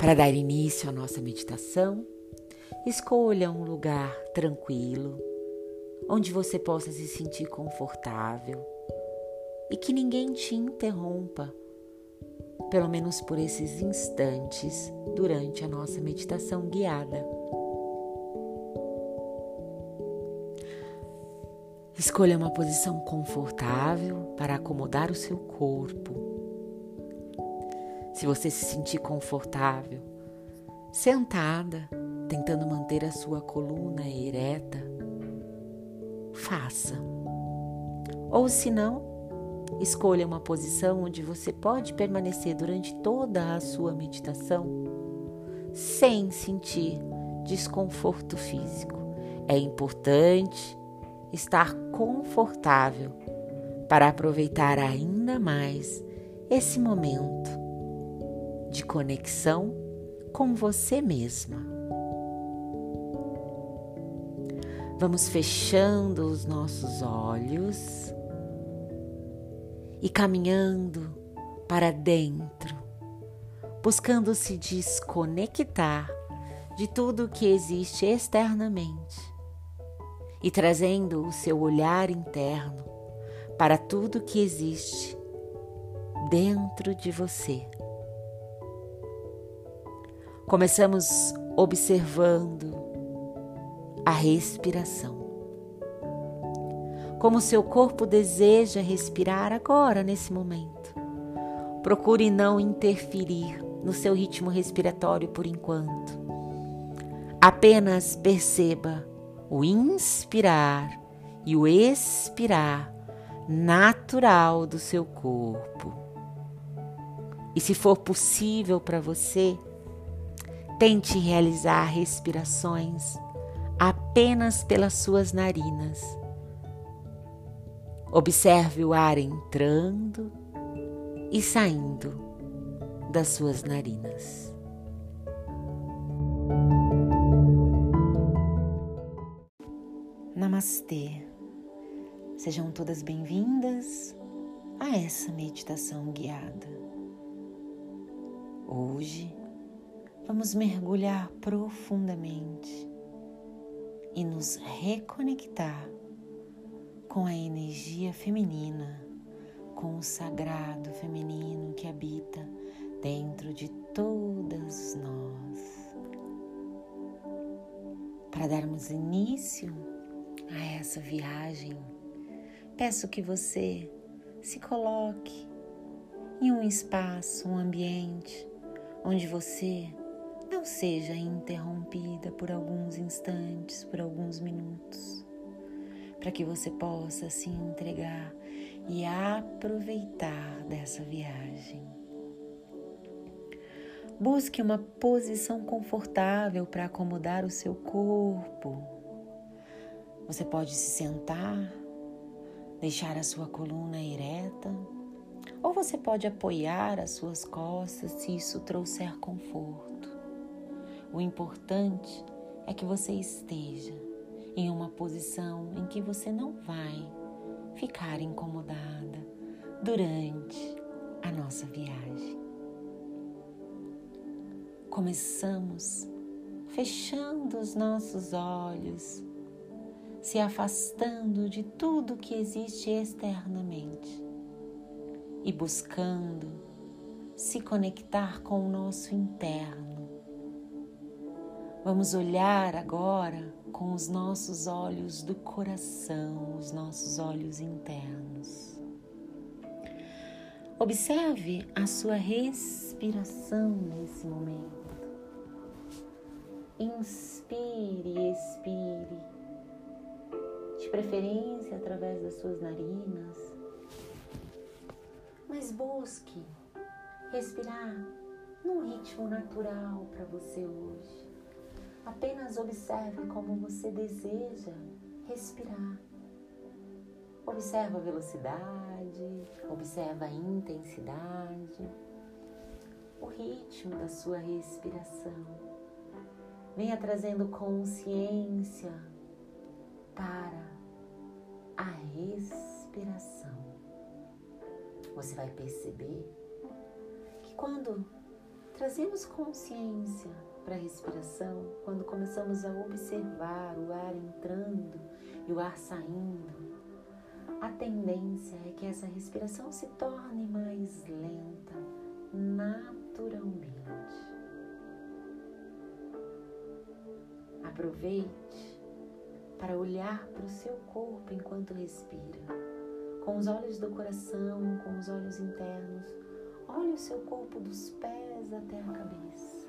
Para dar início à nossa meditação, escolha um lugar tranquilo, onde você possa se sentir confortável e que ninguém te interrompa, pelo menos por esses instantes durante a nossa meditação guiada. Escolha uma posição confortável para acomodar o seu corpo. Se você se sentir confortável, sentada, tentando manter a sua coluna ereta, faça. Ou se não, escolha uma posição onde você pode permanecer durante toda a sua meditação sem sentir desconforto físico. É importante estar confortável para aproveitar ainda mais esse momento de conexão com você mesma. Vamos fechando os nossos olhos e caminhando para dentro, buscando se desconectar de tudo que existe externamente e trazendo o seu olhar interno para tudo que existe dentro de você. Começamos observando a respiração. Como seu corpo deseja respirar agora, nesse momento. Procure não interferir no seu ritmo respiratório por enquanto. Apenas perceba o inspirar e o expirar natural do seu corpo. E se for possível para você, tente realizar respirações apenas pelas suas narinas. Observe o ar entrando e saindo das suas narinas. Namastê. Sejam todas bem-vindas a essa meditação guiada. Hoje vamos mergulhar profundamente e nos reconectar com a energia feminina, com o sagrado feminino que habita dentro de todas nós. Para darmos início a essa viagem, peço que você se coloque em um espaço, um ambiente onde você não seja interrompida por alguns instantes, por alguns minutos, para que você possa se entregar e aproveitar dessa viagem. Busque uma posição confortável para acomodar o seu corpo você pode se sentar, deixar a sua coluna ereta, ou você pode apoiar as suas costas se isso trouxer conforto. O importante é que você esteja em uma posição em que você não vai ficar incomodada durante a nossa viagem. Começamos fechando os nossos olhos se afastando de tudo que existe externamente e buscando se conectar com o nosso interno. Vamos olhar agora com os nossos olhos do coração, os nossos olhos internos. Observe a sua respiração nesse momento. Inspire e expire de preferência através das suas narinas, mas busque respirar num ritmo natural para você hoje. Apenas observe como você deseja respirar. Observa a velocidade, observa a intensidade, o ritmo da sua respiração. Venha trazendo consciência para a respiração. Você vai perceber que quando trazemos consciência para a respiração quando começamos a observar o ar entrando e o ar saindo. A tendência é que essa respiração se torne mais lenta, naturalmente. Aproveite para olhar para o seu corpo enquanto respira, com os olhos do coração, com os olhos internos. Olhe o seu corpo dos pés até a cabeça.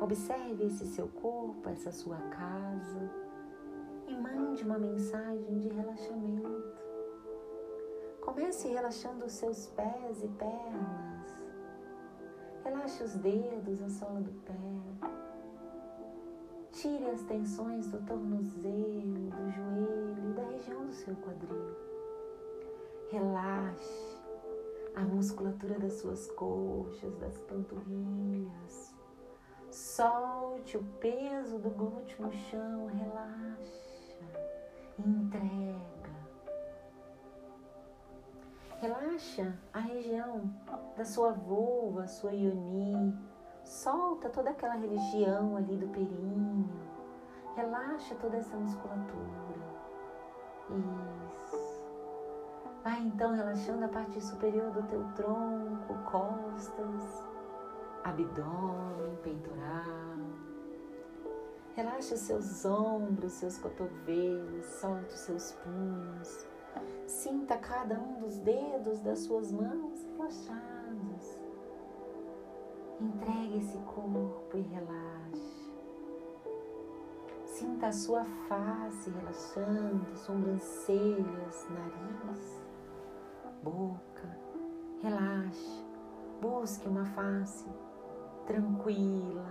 Observe esse seu corpo, essa sua casa e mande uma mensagem de relaxamento. Comece relaxando os seus pés e pernas. Relaxe os dedos, a sola do pé. Tire as tensões do tornozelo, do joelho e da região do seu quadril. Relaxe a musculatura das suas coxas, das panturrilhas. Solte o peso do glúteo no chão, relaxa, entrega. Relaxa a região da sua vulva, sua ioni. Solta toda aquela região ali do períneo. Relaxa toda essa musculatura. Isso. Vai então relaxando a parte superior do teu tronco, costas, abdômen, peitoral. Relaxa os seus ombros, seus cotovelos, solte os seus punhos. Sinta cada um dos dedos das suas mãos relaxados. Entregue esse corpo e relaxe. Sinta a sua face relaxando, sobrancelhas, nariz, boca. Relaxe. Busque uma face tranquila,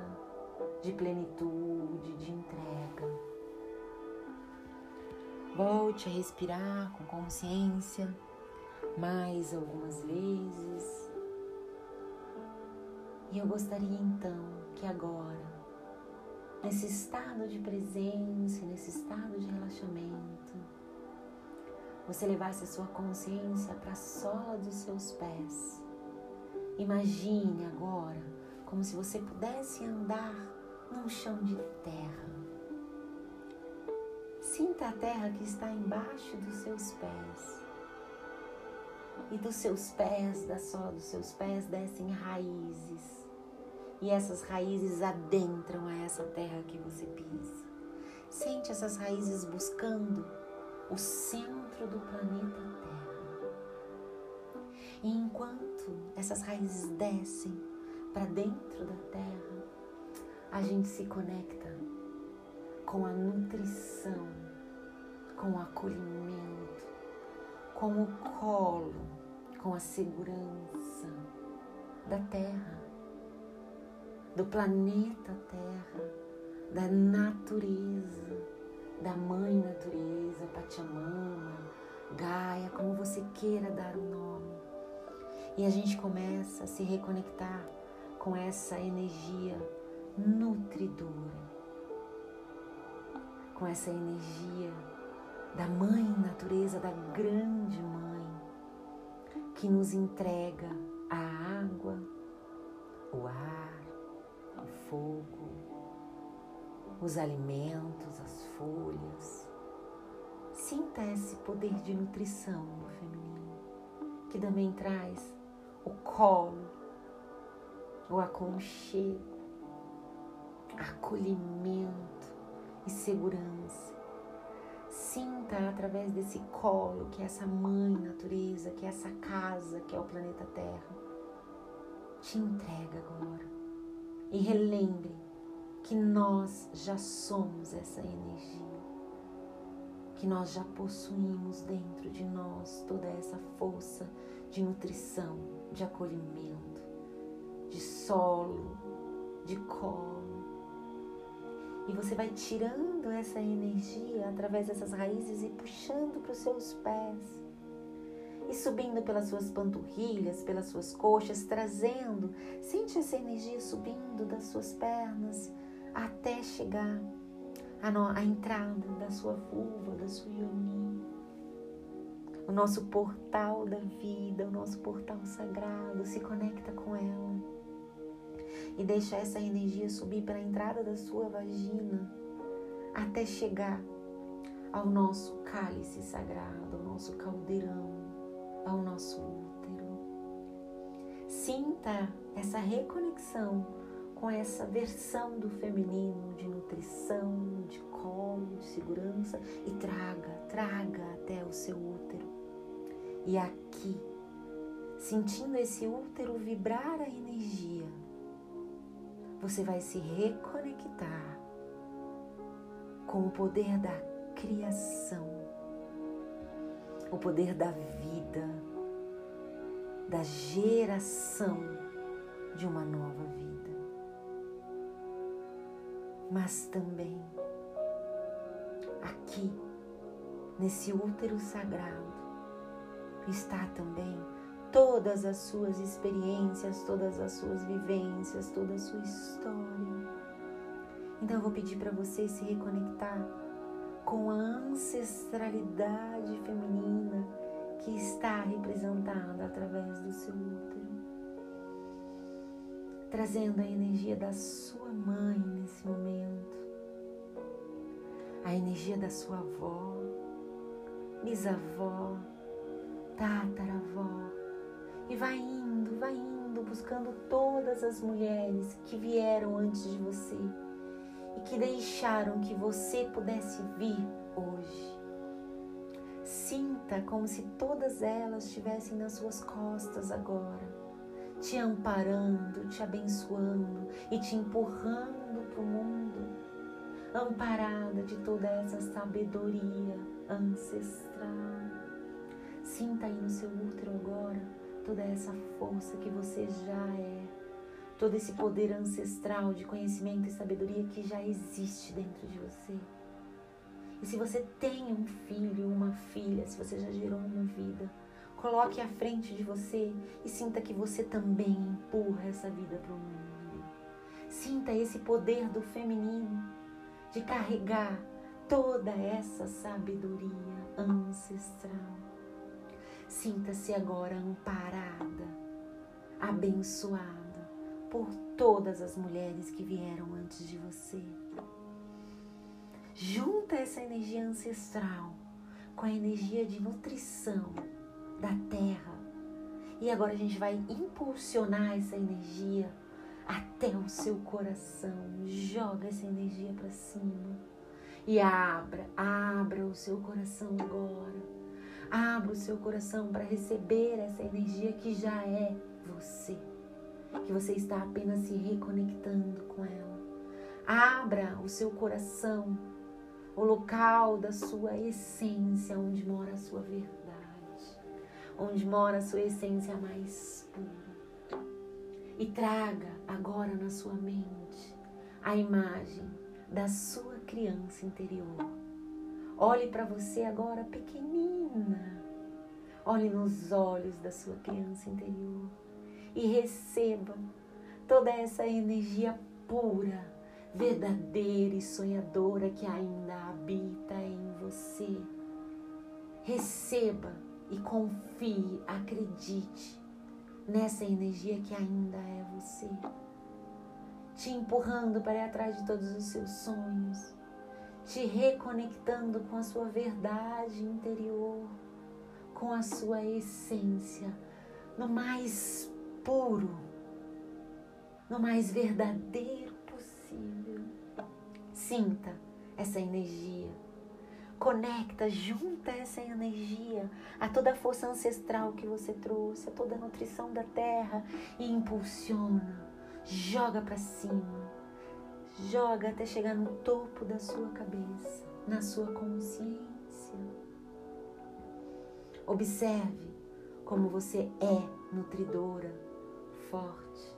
de plenitude, de entrega. Volte a respirar com consciência mais algumas vezes. E eu gostaria então que agora, nesse estado de presença, nesse estado de relaxamento, você levasse a sua consciência para a sola dos seus pés. Imagine agora como se você pudesse andar num chão de terra. Sinta a terra que está embaixo dos seus pés. E dos seus pés, da sola dos seus pés, descem raízes. E essas raízes adentram a essa terra que você pisa. Sente essas raízes buscando o centro do planeta Terra. E enquanto essas raízes descem, para dentro da terra, a gente se conecta com a nutrição, com o acolhimento, com o colo, com a segurança da terra, do planeta Terra, da natureza, da mãe natureza, Pachamama, Gaia, como você queira dar o nome. E a gente começa a se reconectar com essa energia nutridora, com essa energia da Mãe Natureza, da Grande Mãe, que nos entrega a água, o ar, o fogo, os alimentos, as folhas. Sinta esse poder de nutrição no feminino, que também traz o colo, o aconchego, acolhimento e segurança. Sinta através desse colo que é essa mãe natureza, que é essa casa, que é o planeta Terra, te entrega agora. E relembre que nós já somos essa energia, que nós já possuímos dentro de nós toda essa força de nutrição, de acolhimento solo, de colo. E você vai tirando essa energia através dessas raízes e puxando para os seus pés. E subindo pelas suas panturrilhas, pelas suas coxas, trazendo, sente essa energia subindo das suas pernas até chegar à, entrada da sua vulva, da sua ioni. O nosso portal da vida, o nosso portal sagrado se conecta com ela e deixar essa energia subir para a entrada da sua vagina até chegar ao nosso cálice sagrado, ao nosso caldeirão, ao nosso útero. Sinta essa reconexão com essa versão do feminino de nutrição, de colo, de segurança e traga, traga até o seu útero. E aqui, sentindo esse útero vibrar a energia, você vai se reconectar com o poder da criação, o poder da vida, da geração de uma nova vida. Mas também aqui, nesse útero sagrado, está também todas as suas experiências, todas as suas vivências, toda a sua história. Então eu vou pedir para você se reconectar com a ancestralidade feminina que está representada através do seu útero, trazendo a energia da sua mãe nesse momento, a energia da sua avó, bisavó, tataravó, e vai indo, vai indo, buscando todas as mulheres que vieram antes de você e que deixaram que você pudesse vir hoje. Sinta como se todas elas estivessem nas suas costas agora, te amparando, te abençoando e te empurrando para o mundo, amparada de toda essa sabedoria ancestral. Sinta aí no seu útero agora toda essa força que você já é todo esse poder ancestral de conhecimento e sabedoria que já existe dentro de você. E se você tem um filho, uma filha, se você já gerou uma vida, coloque à frente de você e sinta que você também empurra essa vida para o mundo. Sinta esse poder do feminino de carregar toda essa sabedoria ancestral. Sinta-se agora amparada, abençoada por todas as mulheres que vieram antes de você. Junta essa energia ancestral com a energia de nutrição da terra. E agora a gente vai impulsionar essa energia até o seu coração. Joga essa energia para cima. E abra, abra o seu coração agora. Abra o seu coração para receber essa energia que já é você que você está apenas se reconectando com ela. Abra o seu coração, o local da sua essência, onde mora a sua verdade, onde mora a sua essência mais pura. E traga agora na sua mente a imagem da sua criança interior. Olhe para você agora pequenina. Olhe nos olhos da sua criança interior e receba toda essa energia pura, verdadeira e sonhadora que ainda habita em você. Receba e confie, acredite nessa energia que ainda é você, te empurrando para ir atrás de todos os seus sonhos, te reconectando com a sua verdade interior, com a sua essência, no mais puro, no mais verdadeiro possível. Sinta essa energia. Conecta, junta essa energia a toda a força ancestral que você trouxe, a toda a nutrição da terra e impulsiona. Joga para cima. Joga até chegar no topo da sua cabeça, na sua consciência. Observe como você é nutridora forte.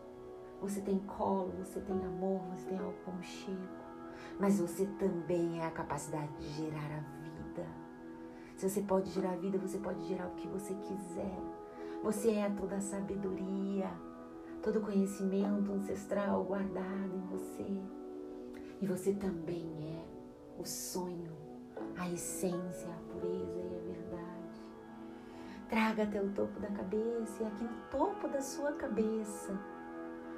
Você tem colo, você tem amor, você tem aconchego. Mas você também é a capacidade de gerar a vida. Se você pode gerar a vida, você pode gerar o que você quiser. Você é toda a sabedoria, todo o conhecimento ancestral guardado em você. E você também é o sonho, a essência, a pureza e a verdade. Traga até o topo da cabeça e aqui no topo da sua cabeça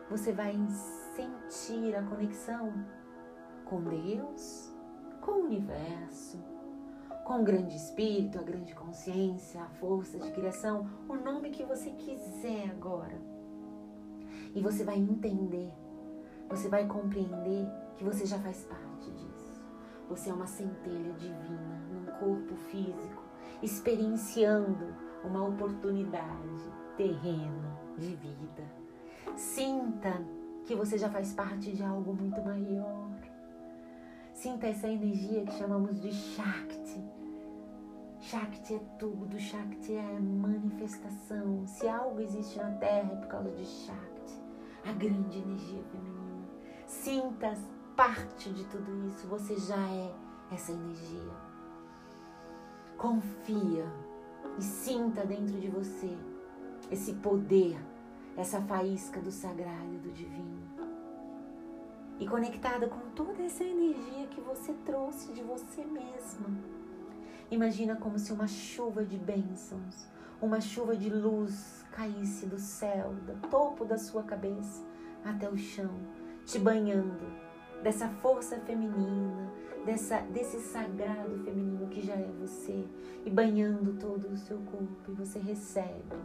você vai sentir a conexão com Deus, com o universo, com o grande espírito, a grande consciência, a força de criação, o nome que você quiser agora. E você vai entender, você vai compreender que você já faz parte disso. Você é uma centelha divina num corpo físico, experienciando uma oportunidade terrena de vida. Sinta que você já faz parte de algo muito maior. Sinta essa energia que chamamos de Shakti. Shakti é tudo, Shakti é manifestação. Se algo existe na Terra é por causa de Shakti, a grande energia feminina. Sinta parte de tudo isso, você já é essa energia. Confia e sinta dentro de você esse poder, essa faísca do sagrado e do divino. E conectada com toda essa energia que você trouxe de você mesma. Imagina como se uma chuva de bênçãos, uma chuva de luz caísse do céu, do topo da sua cabeça até o chão, te banhando dessa força feminina, dessa, desse sagrado feminino que já é você e banhando todo o seu corpo e você recebe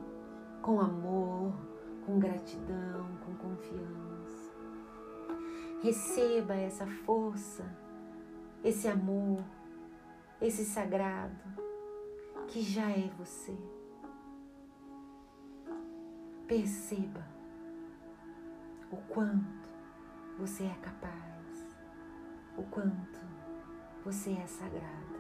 com amor, com gratidão, com confiança. Receba essa força, esse amor, esse sagrado que já é você. Perceba o quanto você é capaz, o quanto você é sagrada.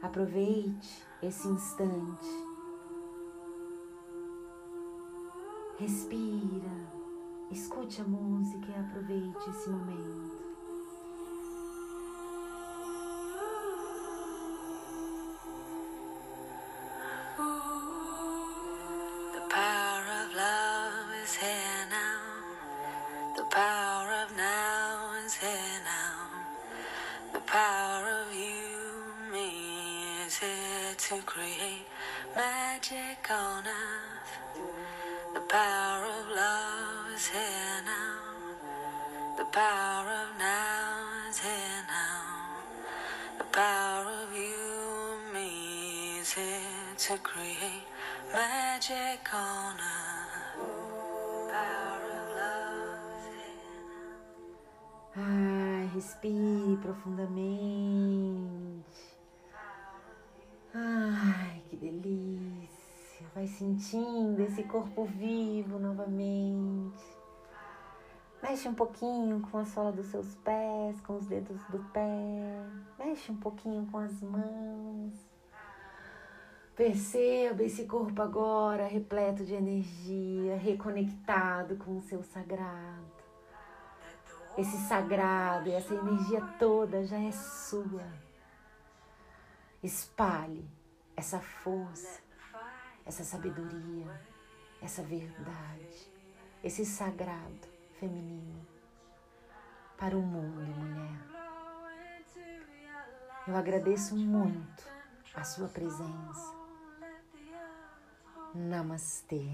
Aproveite esse instante. Respira, escute a música e aproveite esse momento. To create magic on Ai, respire profundamente. Ai, que delícia. Vai sentindo esse corpo vivo novamente. Mexe um pouquinho com a sola dos seus pés, com os dedos do pé. Mexe um pouquinho com as mãos. Perceba esse corpo agora repleto de energia, reconectado com o seu sagrado. Esse sagrado e essa energia toda já é sua. Espalhe essa força, essa sabedoria, essa verdade, esse sagrado feminino para o mundo, mulher. Eu agradeço muito a sua presença. Namastê.